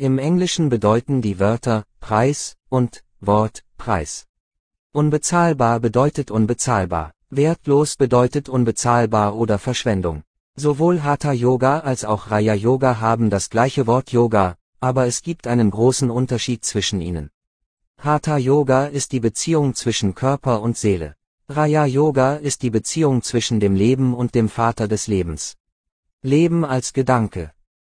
Im Englischen bedeuten die Wörter Preis und Wort Preis. Unbezahlbar bedeutet unbezahlbar, wertlos bedeutet unbezahlbar oder Verschwendung. Sowohl Hatha Yoga als auch Raya Yoga haben das gleiche Wort Yoga, aber es gibt einen großen Unterschied zwischen ihnen. Hatha Yoga ist die Beziehung zwischen Körper und Seele. Raya Yoga ist die Beziehung zwischen dem Leben und dem Vater des Lebens. Leben als Gedanke,